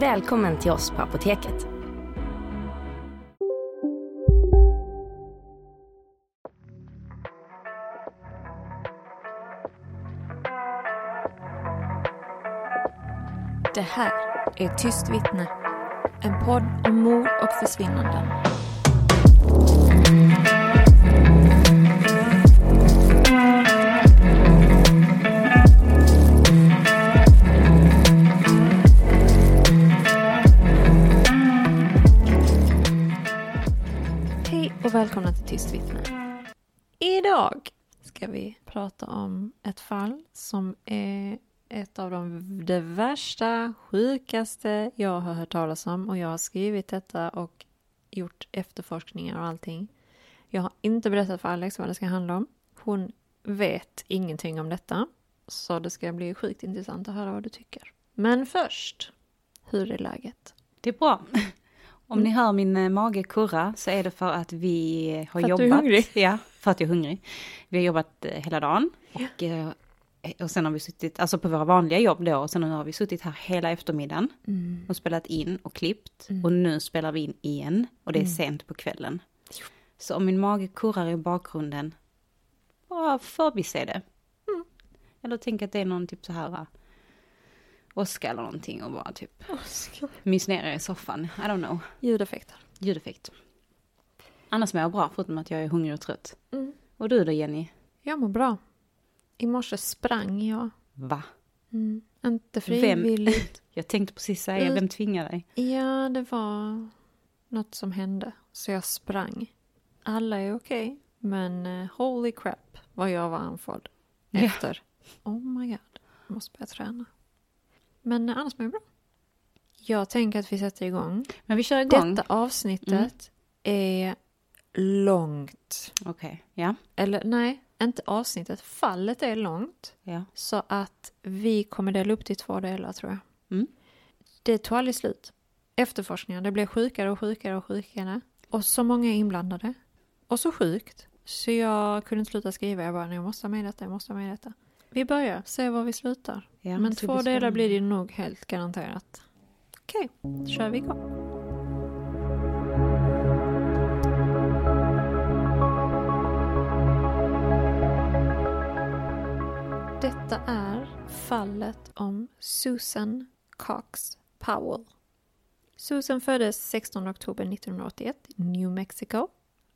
Välkommen till oss på Apoteket. Det här är Tyst vittne. En podd om mord och försvinnanden. Och välkomna till Tyst vittne. Idag ska vi prata om ett fall som är ett av de det värsta, sjukaste jag har hört talas om och jag har skrivit detta och gjort efterforskningar och allting. Jag har inte berättat för Alex vad det ska handla om. Hon vet ingenting om detta. Så det ska bli sjukt intressant att höra vad du tycker. Men först, hur är läget? Det är bra. Om Mm. ni hör min eh, mage kurra så är det för att vi har För att jobbat. du är hungrig? Ja, för att jag är hungrig. Vi har jobbat eh, hela dagen. Och, eh, och sen har vi suttit, alltså på våra vanliga jobb då, och sen har vi suttit här hela eftermiddagen Mm. och spelat in och klippt. Och nu spelar vi in igen och Mm. det är sent på kvällen. Så om min mage kurrar i bakgrunden, bara förbise det. Mm. Eller tänk att det är någon typ så här åska eller någonting och bara typ mys ner er i soffan. I don't know. Ljudeffekter. Ljudeffekt. Annars mår jag bra, förutom att jag är hungrig och trött. Mm. Och du då Jenny? Jag mår bra. I morse sprang jag. Va? Mm. Inte frivilligt. Jag tänkte precis säga, Mm. vem tvingar dig? Ja, det var något som hände. Så jag sprang. Alla är okej. men eh, holy crap vad jag var andfådd. Efter. Oh my god. Jag måste börja träna. Men annars mår jag bra. Jag tänker att vi sätter igång. Men vi kör igång. Detta avsnittet är långt. Okej, ja. Eller nej, inte avsnittet. Fallet är långt. ja. Så att vi kommer dela upp det i två delar tror jag. Mm. Det tog aldrig slut. Efterforskningar, det blev sjukare och sjukare och sjukare. Och så många inblandade. Och så sjukt. Så jag kunde inte sluta skriva. Jag bara, jag måste ha med detta, jag måste ha med detta. Vi börjar, se var vi slutar. ja Men ska två delar blir det nog helt garanterat. Okej, då kör vi igång. Detta är fallet om Susan Cox Powell. Susan föddes 16 oktober 1981 i New Mexico.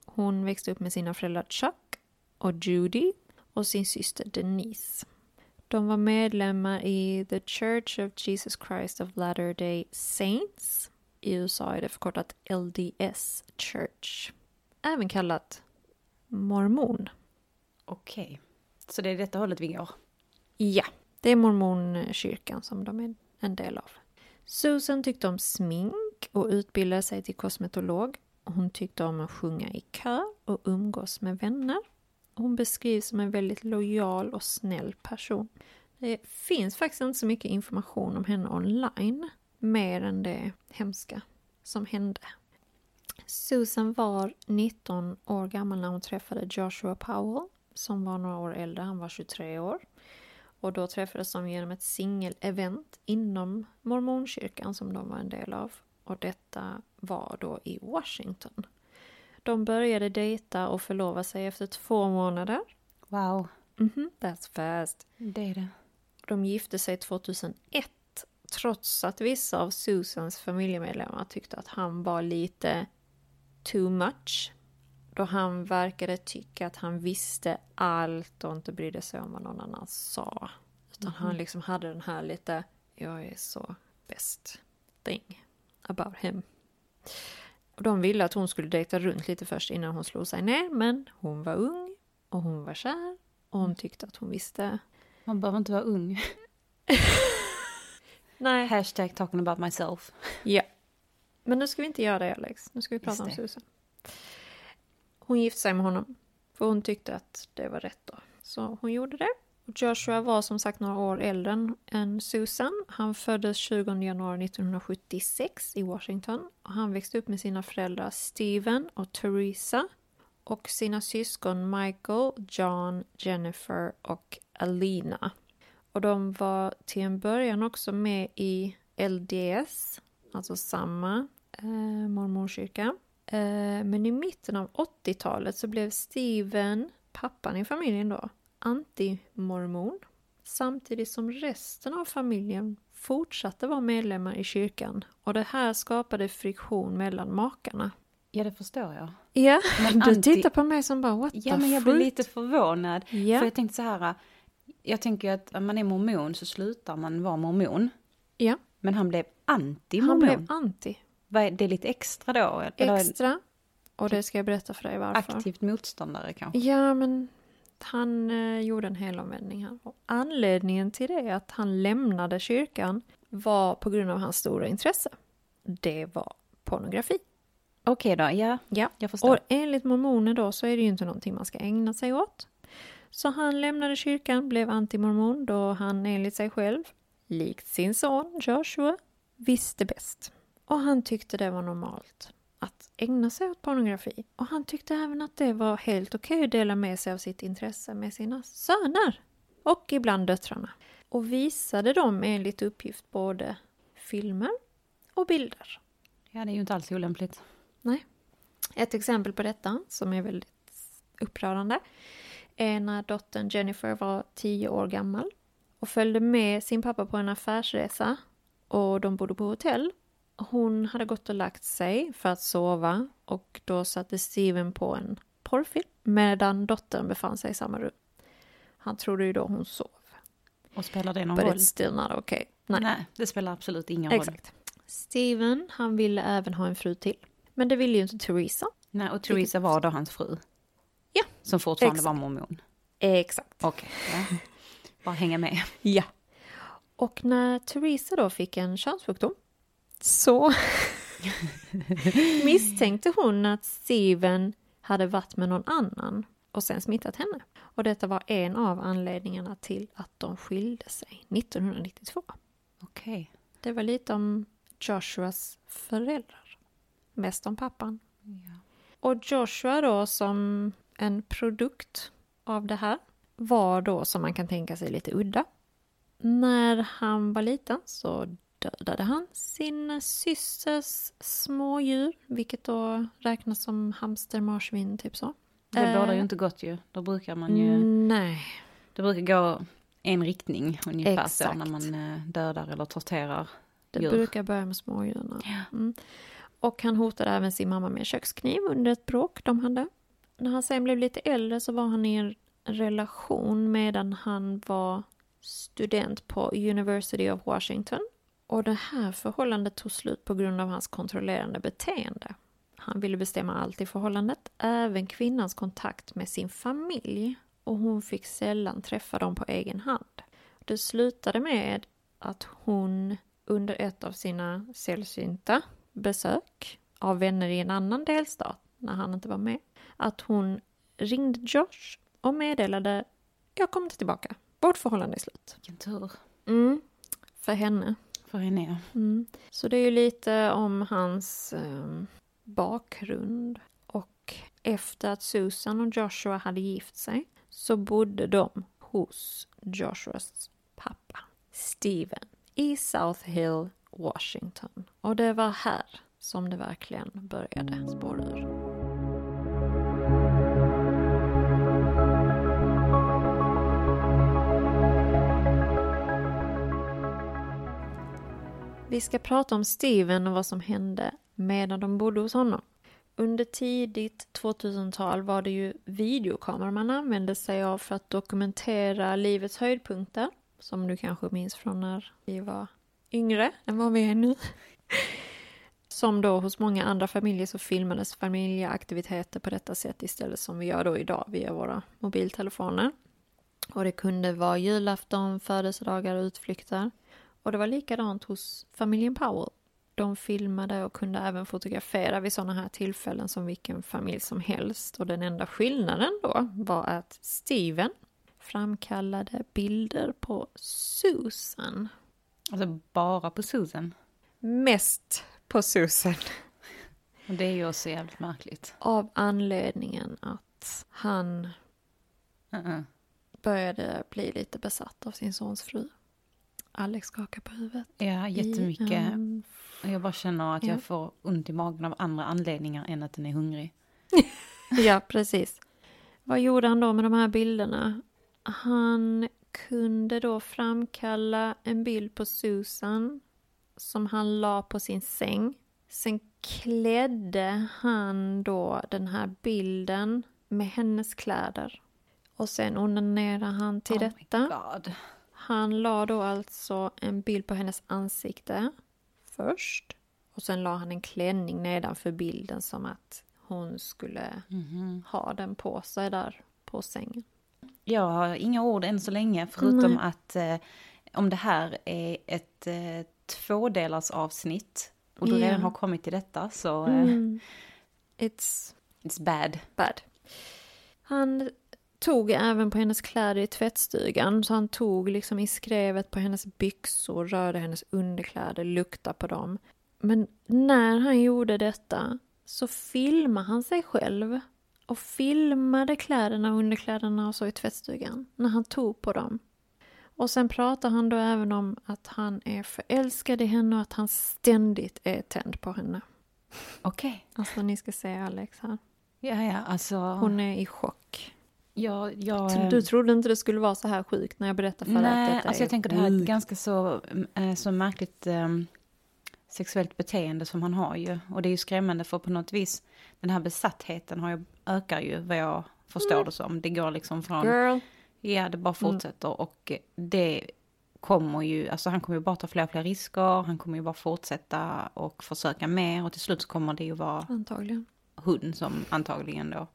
Hon växte upp med sina föräldrar Chuck och Judy och sin syster Denise. De var medlemmar i The Church of Jesus Christ of Latter-day Saints. I USA är det förkortat LDS Church. Även kallat mormon. Okej. Så det är detta hållet vi går? Ja, det är mormonkyrkan som de är en del av. Susan tyckte om smink och utbildade sig till kosmetolog. Hon tyckte om att sjunga i kör och umgås med vänner. Hon beskrivs som en väldigt lojal och snäll person. Det finns faktiskt inte så mycket information om henne online, mer än det hemska som hände. Susan var 19 år gammal när hon träffade Joshua Powell, som var några år äldre, han var 23 år. Och då träffades de genom ett singel-event inom mormonkyrkan som de var en del av. Och detta var då i Washington. De började dejta och förlova sig efter två månader. Wow, Mhm, that's fast. det är det. De gifte sig 2001 trots att vissa av Susans familjemedlemmar tyckte att han var lite too much. Då han verkade tycka att han visste allt och inte brydde sig om vad någon annan sa. Utan han liksom hade den här lite, jag är så bäst thing about him. Och de ville att hon skulle dejta runt lite först innan hon slog sig ner, men hon var ung och hon var kär och hon tyckte att hon visste. Man behöver inte vara ung. Nej. Hashtag talking about myself. Ja. Men nu ska vi inte göra det Alex, nu ska vi prata om. Susan. Hon gifte sig med honom, för hon tyckte att det var rätt då. Så hon gjorde det. Joshua var som sagt några år äldre än- än Susan. Han föddes 20 januari 1976 i Washington. Och han växte upp med sina föräldrar Steven och Teresa och sina syskon Michael, John, Jennifer och Alina. Och de var till en början också med i LDS, alltså samma eh, mormonkyrka. Eh, men i mitten av 80-talet så blev Steven, pappan i familjen då, anti-mormon. Samtidigt som resten av familjen fortsatte vara medlemmar i kyrkan. Och det här skapade friktion mellan makarna. Ja, det förstår jag. Ja, Men du anti- tittar på mig som bara what Ja, men jag blir fruit? lite förvånad. Ja. För jag tänkte så här, jag tänker att om man är mormon så slutar man vara mormon. Ja, Men han blev han anti-mormon. blev anti. Vad är det lite extra då? Extra. Och det ska jag berätta för dig varför. aktivt motståndare kanske? Ja, men han eh, gjorde en helomvändning här. Och anledningen till det, att han lämnade kyrkan, var på grund av hans stora intresse. Det var pornografi. Okej då, ja, Ja, jag förstår. och enligt mormoner då så är det ju inte någonting man ska ägna sig åt. Så han lämnade kyrkan, blev antimormon då han enligt sig själv, likt sin son Joshua, visste bäst. Och han tyckte det var normalt ägna sig åt pornografi. Och han tyckte även att det var helt okej att dela med sig av sitt intresse med sina söner. Och ibland döttrarna. Och visade dem enligt uppgift både filmer och bilder. Ja, det är ju inte alls olämpligt. Nej. Ett exempel på detta, som är väldigt upprörande, är när dottern Jennifer var tio år gammal och följde med sin pappa på en affärsresa och de bodde på hotell. Hon hade gått och lagt sig för att sova och då satte Steven på en porrfilm medan dottern befann sig i samma rum. Han trodde ju då hon sov. Och spelar det någon But roll? still not okay. Nej. Nej, det spelar absolut ingen roll. Exakt. Steven, han ville även ha en fru till. Men det ville ju inte Theresa. Nej, och Theresa var då hans fru? Ja, Som fortfarande exakt. var mormon? Exakt. Okej, ja. Bara hänga med. Ja. Och när Theresa då fick en könssjukdom så misstänkte hon att Steven hade varit med någon annan och sen smittat henne. Och detta var en av anledningarna till att de skilde sig 1992. Okej. Det var lite om Joshuas föräldrar. Mest om pappan. Och Joshua då som en produkt av det här var då som man kan tänka sig lite udda. När han var liten så dödade han sin systers smådjur, vilket då räknas som hamster, marsvin, typ så. Det Eh, bådar ju inte gott ju. Då brukar man ju... Nej, Det brukar gå en riktning ungefär så Exakt. när man eh, dödar eller torterar det djur. brukar börja med smådjuren. Mm. Och han hotade även sin mamma med kökskniv under ett bråk de hade. När han sen blev lite äldre så var han i en relation medan han var student på University of Washington. Och det här förhållandet tog slut på grund av hans kontrollerande beteende. Han ville bestämma allt i förhållandet, även kvinnans kontakt med sin familj. Och hon fick sällan träffa dem på egen hand. Det slutade med att hon under ett av sina sällsynta besök av vänner i en annan delstat, när han inte var med, att hon ringde Josh och meddelade jag kommer inte tillbaka. Vårt förhållande är slut. Vilken tur Mm, för henne för henne. Mm. Så det är ju lite om hans eh, bakgrund. Och efter att Susan och Joshua hade gift sig så bodde de hos Joshuas pappa, Steven, i South Hill, Washington. Och det var här som det verkligen började spåra ur. Vi ska prata om Steven och vad som hände medan de bodde hos honom. Under tidigt 2000-tal var det ju videokameror man använde sig av för att dokumentera livets höjdpunkter. Som du kanske minns från när vi var yngre än vad vi är nu. Som då hos många andra familjer så filmades familjeaktiviteter på detta sätt istället som vi gör då idag via våra mobiltelefoner. Och det kunde vara julafton, födelsedagar och utflykter. Och det var likadant hos familjen Powell. De filmade och kunde även fotografera vid sådana här tillfällen som vilken familj som helst. Och den enda skillnaden då var att Steven framkallade bilder på Susan. Alltså bara på Susan. Mest på Susan. Och det är ju också jävligt märkligt. Av anledningen att han Uh-uh. började bli lite besatt av sin sons fru. Alex skakar på huvudet. Ja, jättemycket. I, um, Och Jag bara känner att Ja. jag får ont i magen av andra anledningar än att den är hungrig. ja, precis. Vad gjorde han då med de här bilderna? Han kunde då framkalla en bild på Susan som han la på sin säng. Sen klädde han då den här bilden med hennes kläder. Och sen onanerade han till oh detta. My God. Han la då alltså en bild på hennes ansikte först. Och sen la han en klänning nedanför bilden som att hon skulle Mhm. ha den på sig där på sängen. Jag har inga ord än så länge, förutom Nej. att eh, om det här är ett eh, tvådelars avsnitt och du Ja. redan har kommit till detta så eh, Mm. It's it's bad. bad. Han tog även på hennes kläder i tvättstugan. Så han tog liksom i skrevet på hennes byxor, rörde hennes underkläder, luktade på dem. Men när han gjorde detta så filmade han sig själv och filmade kläderna och underkläderna och så i tvättstugan när han tog på dem. Och sen pratar han då även om att han är förälskad i henne och att han ständigt är tänd på henne. Okej. Alltså ni ska se Alex här. Ja, ja, alltså. Hon är i chock. Jag, jag, Du trodde inte det skulle vara så här sjukt när jag berättade för dig att Nej, alltså jag tänker det här är ett ganska så, eh, så märkligt eh, sexuellt beteende som han har ju. Och det är ju skrämmande för på något vis, den här besattheten har ju, ökar ju vad jag förstår det som. Det går liksom från, Girl. ja det bara fortsätter och det kommer ju, alltså han kommer ju bara ta fler och fler risker, han kommer ju bara fortsätta och försöka mer och till slut så kommer det ju vara Antagligen. hund som antagligen då,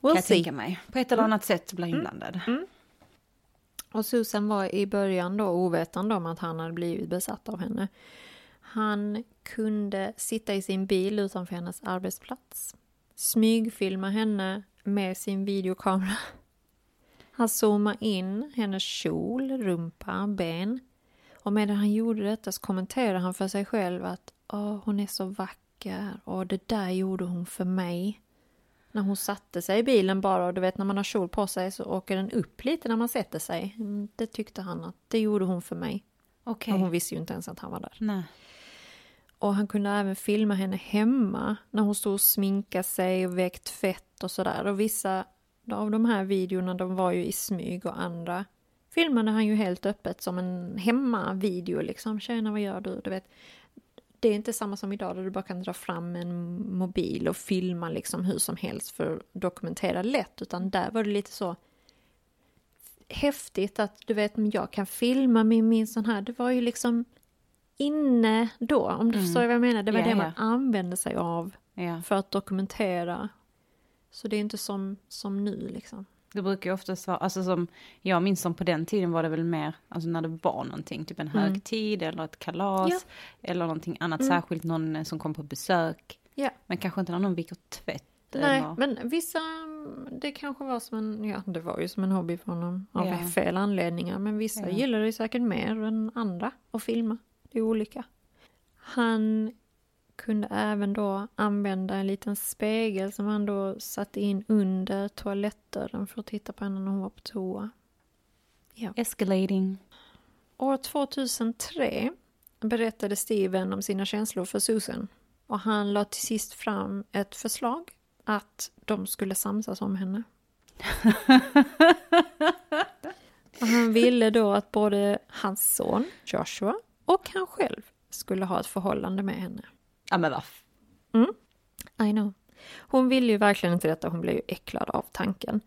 kan We'll jag see. tänka mig, på ett eller annat sätt blir inblandad. Och Susan var i början då ovetande om att han hade blivit besatt av henne. Han kunde sitta i sin bil utanför hennes arbetsplats. Smygfilma henne med sin videokamera. Han zoomade in hennes kjol, rumpa, ben. Och medan han gjorde detta så kommenterade han för sig själv att Åh, hon är så vacker och det där gjorde hon för mig. När hon satte sig i bilen bara och du vet när man har kjol på sig så åker den upp lite när man sätter sig. Mm, Det tyckte han att det gjorde hon för mig. Okej, Och hon visste ju inte ens att han var där. nej. Och han kunde även filma henne hemma när hon stod och sminkade sig och väckt fett och sådär. Och vissa av de här videorna de var ju i smyg och andra filmade han ju helt öppet som en hemmavideo liksom. Tjena vad gör du? Du vet. Det är inte samma som idag där du bara kan dra fram en mobil och filma liksom hur som helst för att dokumentera lätt. Utan där var det lite så häftigt att du vet, jag kan filma min, min sån här. Det var ju liksom inne då, om du Mm. förstår vad jag menar. Det var Ja, det man använde sig av Ja. för att dokumentera. Så det är inte som, som nu liksom. Det brukar ju oftast vara, alltså som jag minns som på den tiden var det väl mer, alltså när det var någonting, typ en Mm. högtid eller ett kalas Ja. eller någonting annat Mm. särskilt, någon som kom på besök. Ja. Men kanske inte när någon viker tvätt. Nej, eller, men vissa, det kanske var som en, ja det var ju som en hobby för honom av Ja. fel anledningar. Men vissa Ja. gillar det säkert mer än andra att filma. Det är olika. Han kunde även då använda en liten spegel som han då satte in under toalettdörren för att titta på henne när hon var på toa. Escalating. År 2003 berättade Steven om sina känslor för Susan och han la till sist fram ett förslag att de skulle samsas om henne. och han ville då att både hans son Joshua och han själv skulle ha ett förhållande med henne. Ja men vad mm. I know. Hon ville ju verkligen inte detta, hon blev ju äcklad av tanken.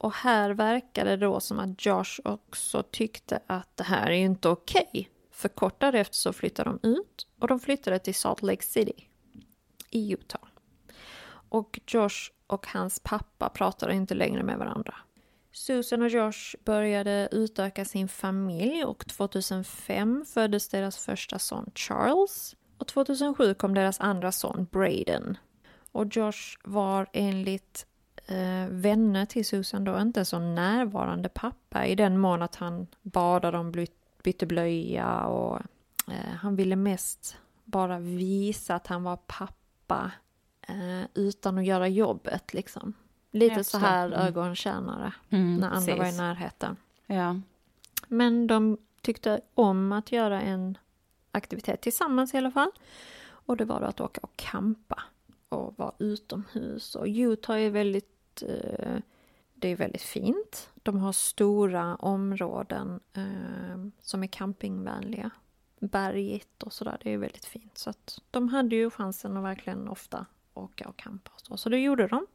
Och här verkade det då som att Josh också tyckte att det här är ju inte okej. För kort därefter så flyttade de ut och de flyttade till Salt Lake City i Utah. Och Josh och hans pappa pratade inte längre med varandra. Susan och Josh började utöka sin familj och 2005 föddes deras första son Charles och 2007 kom deras andra son Braden. Och Josh var enligt eh, vänner till Susan då inte så närvarande pappa i den mån att han badade bly- bytte blöja och eh, han ville mest bara visa att han var pappa eh, utan att göra jobbet liksom. Lite så här Mm. ögontjänare Mm, när andra var i precis. närheten. Ja. Men de tyckte om att göra en aktivitet tillsammans i alla fall. Och det var då att åka och campa och vara utomhus. Och Utah är väldigt, eh, det är väldigt fint. De har stora områden eh, som är campingvänliga. Bergigt och sådär, det är väldigt fint. Så att de hade ju chansen att verkligen ofta åka och campa och så, så det gjorde de.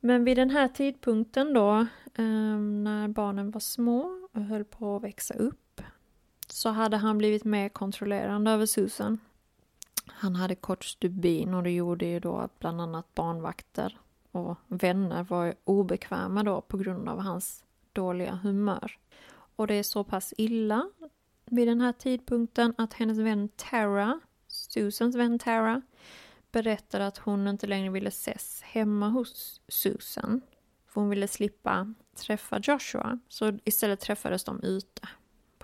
Men vid den här tidpunkten då, eh, när barnen var små och höll på att växa upp, så hade han blivit mer kontrollerande över Susan. Han hade kort stubin och det gjorde ju då att bland annat barnvakter och vänner var obekväma då på grund av hans dåliga humör. Och det är så pass illa vid den här tidpunkten att hennes vän Tara, Susans vän Tara, berättade att hon inte längre ville ses hemma hos Susan. För hon ville slippa träffa Joshua. Så istället träffades de ute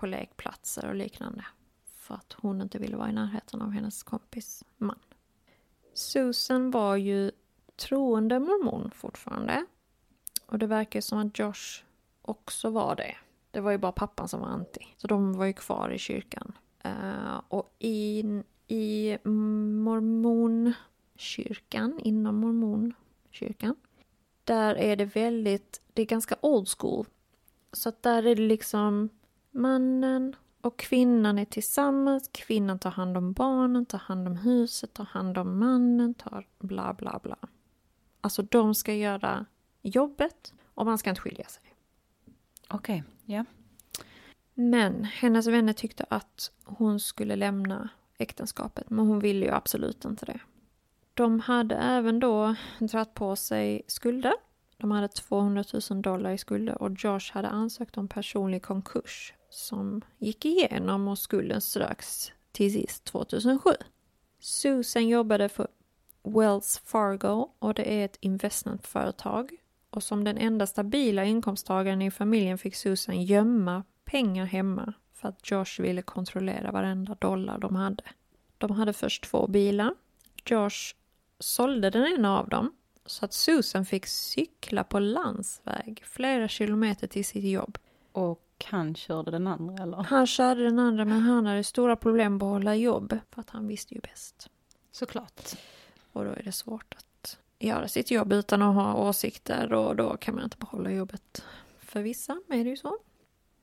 på lekplatser och liknande. För att hon inte ville vara i närheten av hennes kompis man. Susan var ju troende mormon fortfarande. Och det verkar som att Josh också var det. Det var ju bara pappan som var anti. Så de var ju kvar i kyrkan. Uh, och i, i mormonkyrkan, inom mormonkyrkan, där är det väldigt, det är ganska old school. Så att där är det liksom mannen och kvinnan är tillsammans. Kvinnan tar hand om barnen, tar hand om huset, tar hand om mannen, tar bla bla bla. Alltså de ska göra jobbet och man ska inte skilja sig. Okej, ja. Men hennes vänner tyckte att hon skulle lämna äktenskapet, men hon ville ju absolut inte det. De hade även då dragit på sig skulder. De hade 200 000 dollar i skulder och Josh hade ansökt om personlig konkurs som gick igenom och skulden ströks till sist 2007. Susan jobbade för Wells Fargo och det är ett investmentföretag. Och som den enda stabila inkomsttagaren i familjen fick Susan gömma pengar hemma för att Josh ville kontrollera varenda dollar de hade. De hade först två bilar. Josh sålde den ena av dem så att Susan fick cykla på landsväg flera kilometer till sitt jobb. Och han körde den andra eller? Han körde den andra men han hade stora problem att hålla jobb för att han visste ju bäst. Såklart. Och då är det svårt att göra sitt jobb utan att ha åsikter och då kan man inte behålla jobbet. För vissa är det ju så.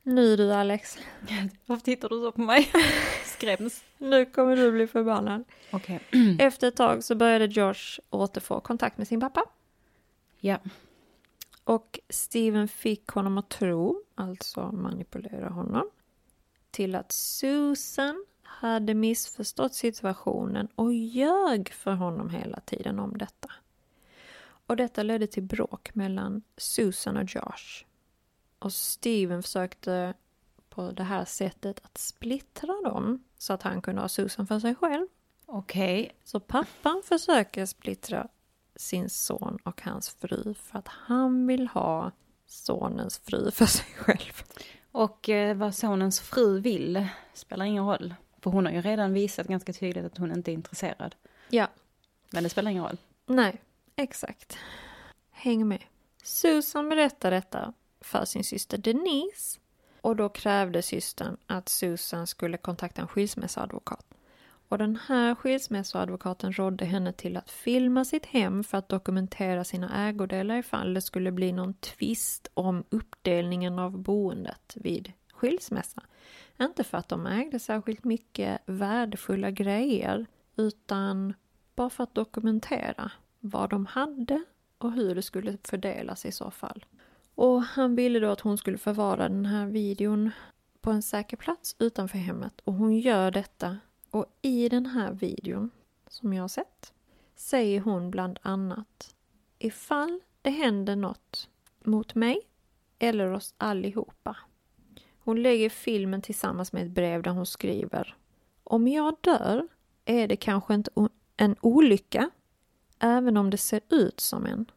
Nu du Alex, Varför tittar du så på mig? Skräms. nu kommer du bli förbannad. Okej. Efter ett tag så började Josh återfå kontakt med sin pappa. Ja. Och Steven fick honom att tro, alltså manipulera honom, till att Susan hade missförstått situationen och ljög för honom hela tiden om detta. Och detta ledde till bråk mellan Susan och Josh. Och Steven försökte på det här sättet att splittra dem så att han kunde ha Susan för sig själv. Okej. Så pappan försöker splittra sin son och hans fru för att han vill ha sonens fru för sig själv. Och eh, vad sonens fru vill spelar ingen roll. För hon har ju redan visat ganska tydligt att hon inte är intresserad. Ja, Men det spelar ingen roll. nej, exakt. Häng med. Susan berättar detta för sin syster Denise och då krävde systern att Susan skulle kontakta en skilsmässoadvokat. Och den här skilsmässoadvokaten rådde henne till att filma sitt hem för att dokumentera sina ägodelar ifall det skulle bli någon tvist om uppdelningen av boendet vid skilsmässa. Inte för att de ägde särskilt mycket värdefulla grejer utan bara för att dokumentera vad de hade och hur det skulle fördelas i så fall. Och han ville då att hon skulle förvara den här videon på en säker plats utanför hemmet och hon gör detta och i den här videon som jag har sett säger hon bland annat ifall det händer något mot mig eller oss allihopa. Hon lägger filmen tillsammans med ett brev där hon skriver Om jag dör är det kanske inte en olycka, även om det ser ut som en.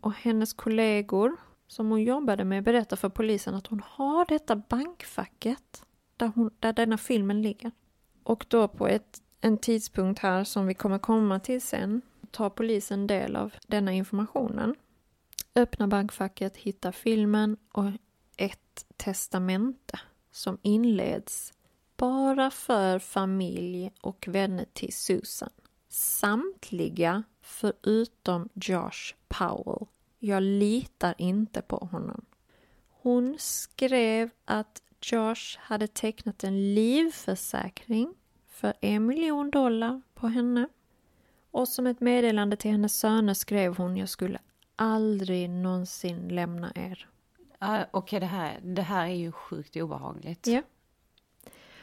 Och hennes kollegor som hon jobbade med berättar för polisen att hon har detta bankfacket där, hon, där denna filmen ligger. Och då på ett, en tidpunkt här som vi kommer komma till sen tar polisen del av denna informationen. Öppnar bankfacket, hittar filmen och ett testamente som inleds bara för familj och vänner till Susan. Samtliga förutom Josh Powell. Jag litar inte på honom. Hon skrev att Josh hade tecknat en livförsäkring för en miljon dollar på henne. Och som ett meddelande till hennes söner skrev hon jag skulle aldrig någonsin lämna er. Uh, Okej, okay, det, här, det här är ju sjukt obehagligt. Ja.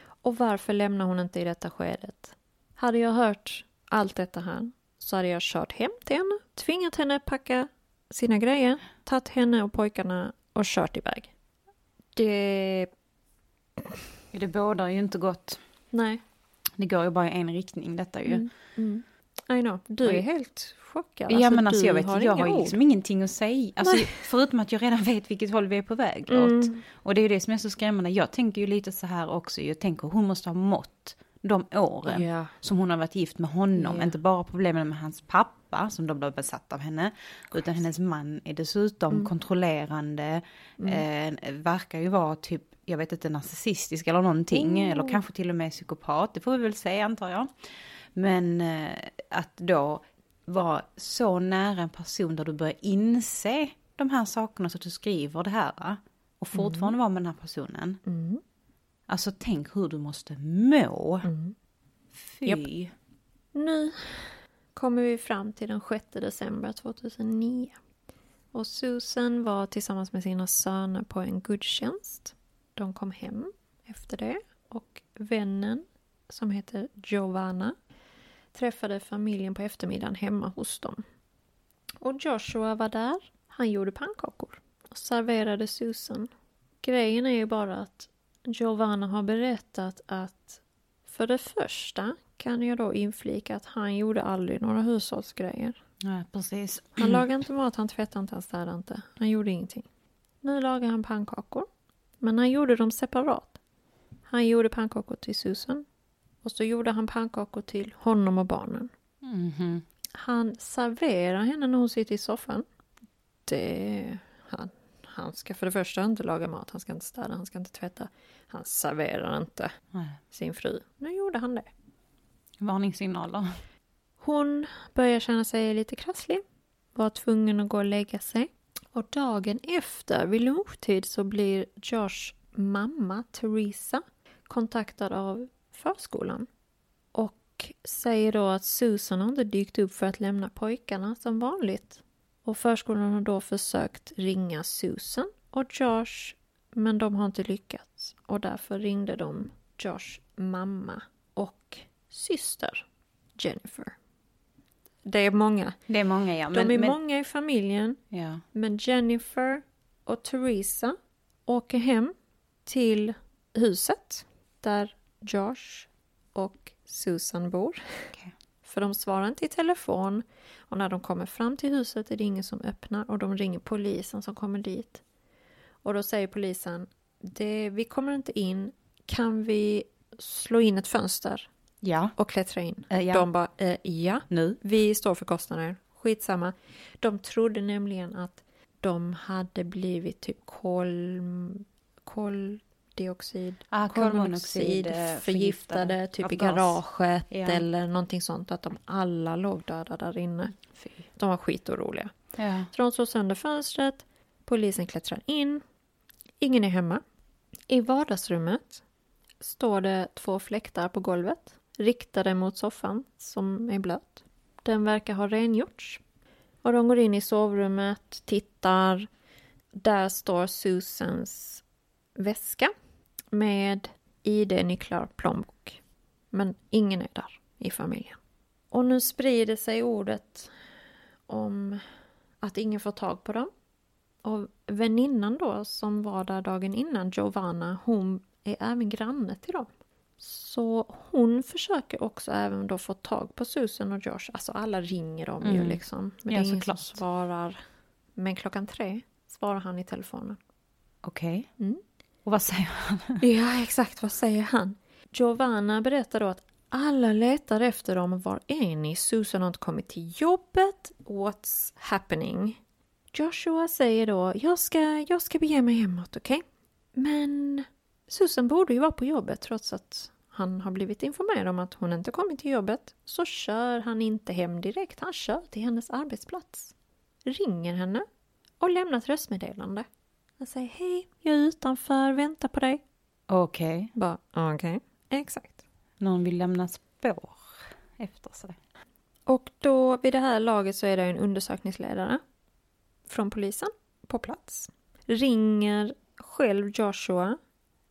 Och varför lämnar hon inte i detta skedet? Hade jag hört allt detta här så hade jag kört hem till henne, tvingat henne packa sina grejer, tagit henne och pojkarna och kört iväg. Det... Det bådar ju inte gott. Nej. Det går ju bara i en riktning detta ju. Mm. Mm. I know. Du är helt chockad. Ja alltså, men alltså jag vet, har jag har ju liksom ingenting att säga. Alltså, förutom att jag redan vet vilket håll vi är på väg mm. åt. Och det är ju det som är så skrämmande. Jag tänker ju lite så här också. Jag tänker hon måste ha mått de åren yeah. som hon har varit gift med honom. Yeah. Inte bara problemen med hans pappa som då blev besatt av henne. Christ. Utan hennes man är dessutom mm. kontrollerande. Mm. Eh, verkar ju vara typ, jag vet inte, narcissistisk eller någonting. Mm. Eller kanske till och med psykopat. Det får vi väl säga antar jag. Men eh, att då vara så nära en person där du börjar inse de här sakerna så att du skriver det här. Och fortfarande mm. vara med den här personen. Mm. Alltså tänk hur du måste må. Mm. Fy. Yep. Nu kommer vi fram till den 6 december 2009. Och Susan var tillsammans med sina söner på en gudstjänst. De kom hem efter det och vännen som heter Giovanna träffade familjen på eftermiddagen hemma hos dem. Och Joshua var där. Han gjorde pannkakor och serverade Susan. Grejen är ju bara att Giovanna har berättat att för det första kan jag då inflika att han gjorde aldrig några hushållsgrejer. Ja, precis. Han lagade inte mat, han tvättade inte, han städade inte. Han gjorde ingenting. Nu lagar han pannkakor. Men han gjorde dem separat. Han gjorde pannkakor till Susan. Och så gjorde han pannkakor till honom och barnen. Mm-hmm. Han serverar henne när hon sitter i soffan. Det... Han, han ska för det första inte laga mat, han ska inte städa, han ska inte tvätta. Han serverar inte Nej. sin fru. Nu gjorde han det. Varningssignaler. Hon börjar känna sig lite krasslig. Var tvungen att gå och lägga sig. Och dagen efter, vid lunchtid, så blir Josh mamma, Teresa, kontaktad av förskolan. Och säger då att Susan har inte dykt upp för att lämna pojkarna som vanligt. Och förskolan har då försökt ringa Susan och Josh men de har inte lyckats. Och därför ringde de Josh mamma syster Jennifer. Det är många. Det är många ja. Men, de är men... många i familjen. Ja. Men Jennifer och Teresa åker hem till huset där Josh och Susan bor. Okay. För de svarar inte i telefon och när de kommer fram till huset är det ingen som öppnar och de ringer polisen som kommer dit. Och då säger polisen, det, vi kommer inte in, kan vi slå in ett fönster? Ja. Och klättra in? Äh, ja. De bara, äh, ja, nu. vi står för kostnader, skitsamma. De trodde nämligen att de hade blivit typ kol... kol koldioxid, ah, kolmonoxid förgiftade, förgiftade typ i garaget ja. eller någonting sånt. Att de alla låg döda där inne. Fy. De var skitoroliga. Ja. Så de slår sönder fönstret. Polisen klättrar in. Ingen är hemma. I vardagsrummet står det två fläktar på golvet riktade mot soffan som är blöt. Den verkar ha rengjorts. Och de går in i sovrummet, tittar. Där står Susans väska med ID-nycklar och plånbok. Men ingen är där i familjen. Och nu sprider sig ordet om att ingen får tag på dem. Och väninnan då som var där dagen innan, Giovanna, hon är även granne till dem. Så hon försöker också även då få tag på Susan och Josh. Alltså alla ringer dem ju Mm. liksom. Men Ja, det är ingen som svarar. Men klockan tre svarar han i telefonen. Okej. Mm. Och vad säger han? Ja, exakt. Vad säger han? Giovanna berättar då att alla letar efter dem. Var är ni? Susan har inte kommit till jobbet. What's happening? Joshua säger då, jag ska, jag ska bege mig hemåt, okej? Men Susan borde ju vara på jobbet trots att han har blivit informerad om att hon inte kommit till jobbet. Så kör han inte hem direkt, han kör till hennes arbetsplats. Ringer henne och lämnar ett röstmeddelande. Han säger hej, jag är utanför, väntar på dig. Okej. Bara, okej. Exakt. Någon vill lämna spår efter sig. Och då vid det här laget så är det en undersökningsledare från polisen på plats. Ringer själv Joshua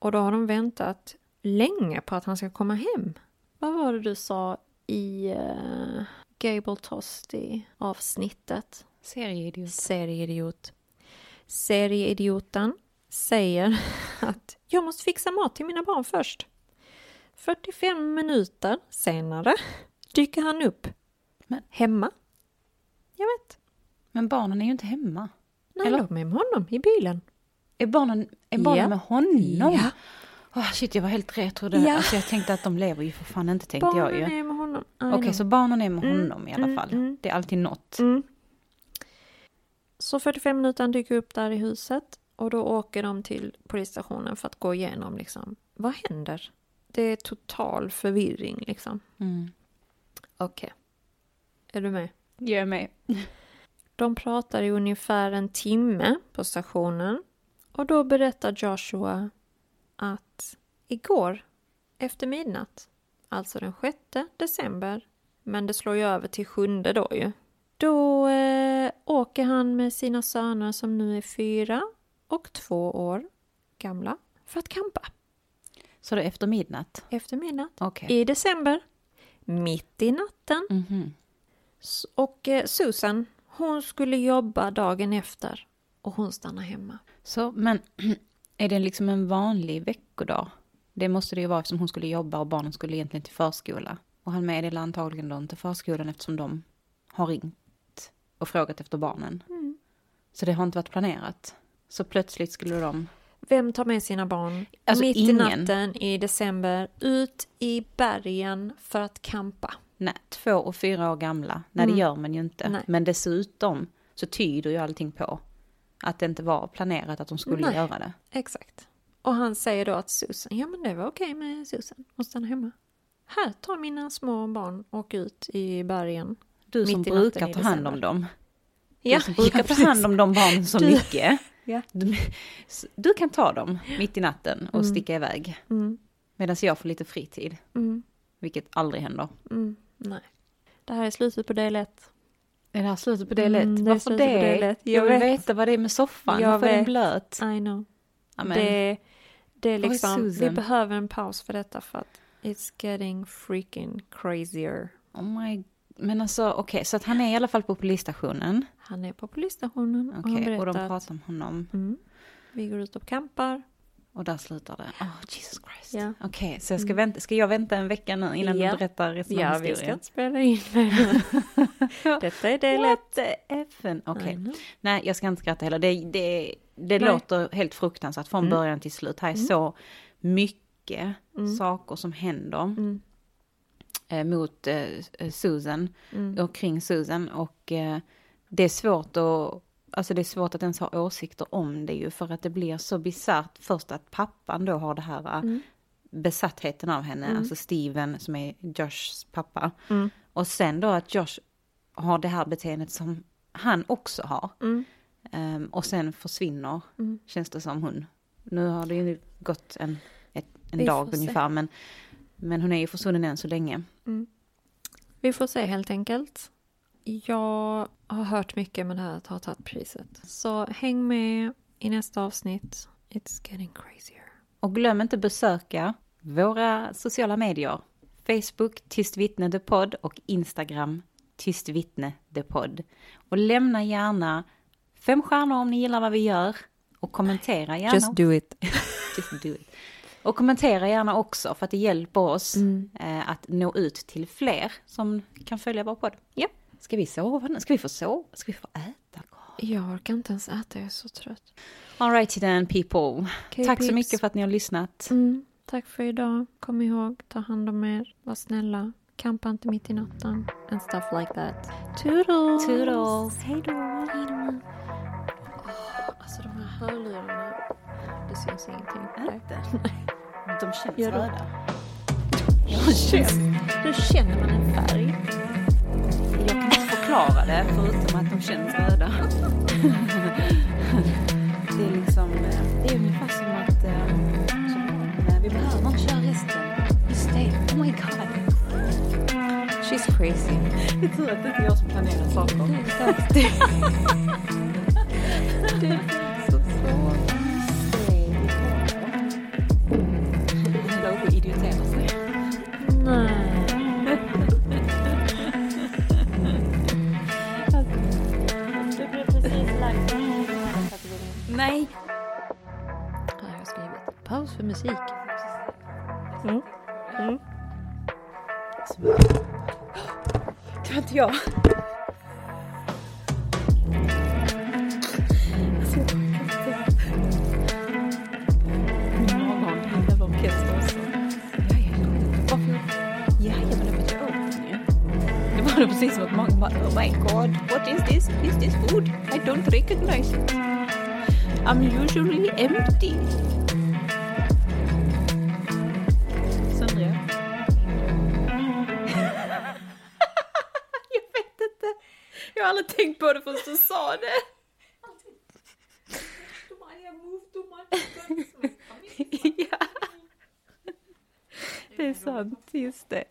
och då har de väntat länge på att han ska komma hem. Vad var det du sa i uh, Gable Tosti avsnittet? Serieidiot. Serieidiot. Serieidioten säger att jag måste fixa mat till mina barn först. 45 minuter senare dyker han upp. Men- Hemma. Jag vet. Men barnen är ju inte hemma. Nej, Eller? låg med honom i bilen. Är barnen, är barnen Ja. med honom? Ja. Åh, shit, jag var helt rätt. Trodde, Ja. alltså, jag tänkte att de lever ju för fan inte, tänkte Barnen jag ju. är med honom. Okej, know. så barnen är med Mm, honom i alla mm, fall. mm. Det är alltid något. Mm. Så 45 minuter dyker upp där i huset och då åker de till polisstationen för att gå igenom liksom, vad händer? Det är total förvirring liksom. Mm. Okej. Är du med? Jag är med. De pratar i ungefär en timme på stationen och då berättar Joshua att igår efter midnatt, alltså den 6 december, men det slår ju över till sjunde då ju. Då eh, åker han med sina söner som nu är fyra och två år gamla för att campa Så det är efter midnatt? efter midnatt Okej. i december, mitt i natten. Mhm. S- Och eh, Susan, hon skulle jobba dagen efter och hon stannar hemma. Så, men är det liksom en vanlig veckodag? Det måste det ju vara eftersom hon skulle jobba och barnen skulle egentligen till förskola. Och han meddelar antagligen då inte förskolan eftersom de har ringt och frågat efter barnen. Så det har inte varit planerat. Så plötsligt skulle de... Vem tar med sina barn Alltså, mitt i ingen. natten i december ut i bergen för att campa? Nej, två och fyra år gamla. Nej, Mm. det gör man ju inte. Nej. Men dessutom så tyder ju allting på att det inte var planerat att de skulle Nej. göra det. Exakt. Och han säger då att Susan, ja men det var okej med Susan, hon stannar hemma. Här, ta mina små barn och ut i bergen. Du som Mitt i natten brukar ta hand om dem. Ja, du som brukar ja, ta hand om de barnen så Du- mycket. Ja. Du, du kan ta dem mitt i natten och Mm. sticka iväg. Mm, Medan jag får lite fritid. mm, Vilket aldrig händer. mm, nej. Det här är slutet på del ett. Är det här slutet på del ett? Mm, det är Varför på det? del. Jag, Jag vill vet. veta vad det är med soffan. Jag Varför är den vet. blöt? I know. Ja, men, Det, det är liksom, vi behöver en paus för detta för att it's getting freaking crazier. oh my... Men alltså okej, så att han är i alla fall på polisstationen. Han är på polisstationen och Okej, han och de pratar om honom. mm, vi går ut och campar. Och där slutar det. Oh, Jesus Christ. Ja. Okej, så jag ska, vänta, ska jag vänta en vecka nu innan Ja. du berättar resten Ja, av vi ska historien? inte spela in nu. Detta är del. What FN? Okej. Nej, jag ska inte skratta heller. Det, det, det Nej. låter helt fruktansvärt från Mm. början till slut. Här är så mycket Mm. saker som händer Mm, eh, mot eh, Susan mm, och kring Susan. Och eh, det är svårt att... Alltså det är svårt att ens ha åsikter om det ju för att det blir så bisarrt först att pappan då har det här eh, mm, besattheten av henne, Mm. alltså Steven som är Joshs pappa. mm, Och sen då att Josh har det här beteendet som han också har. mm, Ehm, och sen försvinner, Mm. känns det som hon. Nu har det ju gått en, ett, en dag se. ungefär. Men, men hon är ju försvunnen än så länge. Vi får se helt enkelt. Jag har hört mycket med det här att ha tagit priset. Så häng med i nästa avsnitt. It's getting crazier. Och glöm inte besöka våra sociala medier. Facebook Tyst vittne the podd och Instagram Tyst vittne the podd. Och lämna gärna fem stjärnor om ni gillar vad vi gör. Och kommentera gärna. Just do it. Just do it. Och kommentera gärna också för att det hjälper oss Mm. eh, att nå ut till fler som kan följa vår podd. Ja. Ska vi sova nu? Ska vi få sova? Ska vi få äta? Jag orkar inte ens äta, jag är så trött. Alright then people. Okej, Tack så peeps. mycket för att ni har lyssnat. Mm, tack för idag. Kom ihåg, ta hand om er, var snälla, kampa inte mitt i natten and stuff like that. Toodles! Toodles! Hej då! Alltså de här hörlurarna, det syns ingenting. Inte? De känns de? röda. Det känns, nu känner man en färg. Förklara det förutom att de känns röda. det är liksom, eh, det är ungefär som att eh, eh, vi behöver inte köra resten. Just det, oh my god. She's crazy. Det är tur att det inte är jag som planerar saker. Det är så svårt. Love idiotera sig. Nej. Musik. Mm. Mm. Det var inte jag. Min morgon, en jävla orkester också. Ja, ja, varför? Ja, ja, men det var inte åt ju. Det var det precis som att många bara, oh my god, what is this? Is this food? I don't recognize it. I'm usually empty. På det förrän du sa det. ja. Det är sant, just det.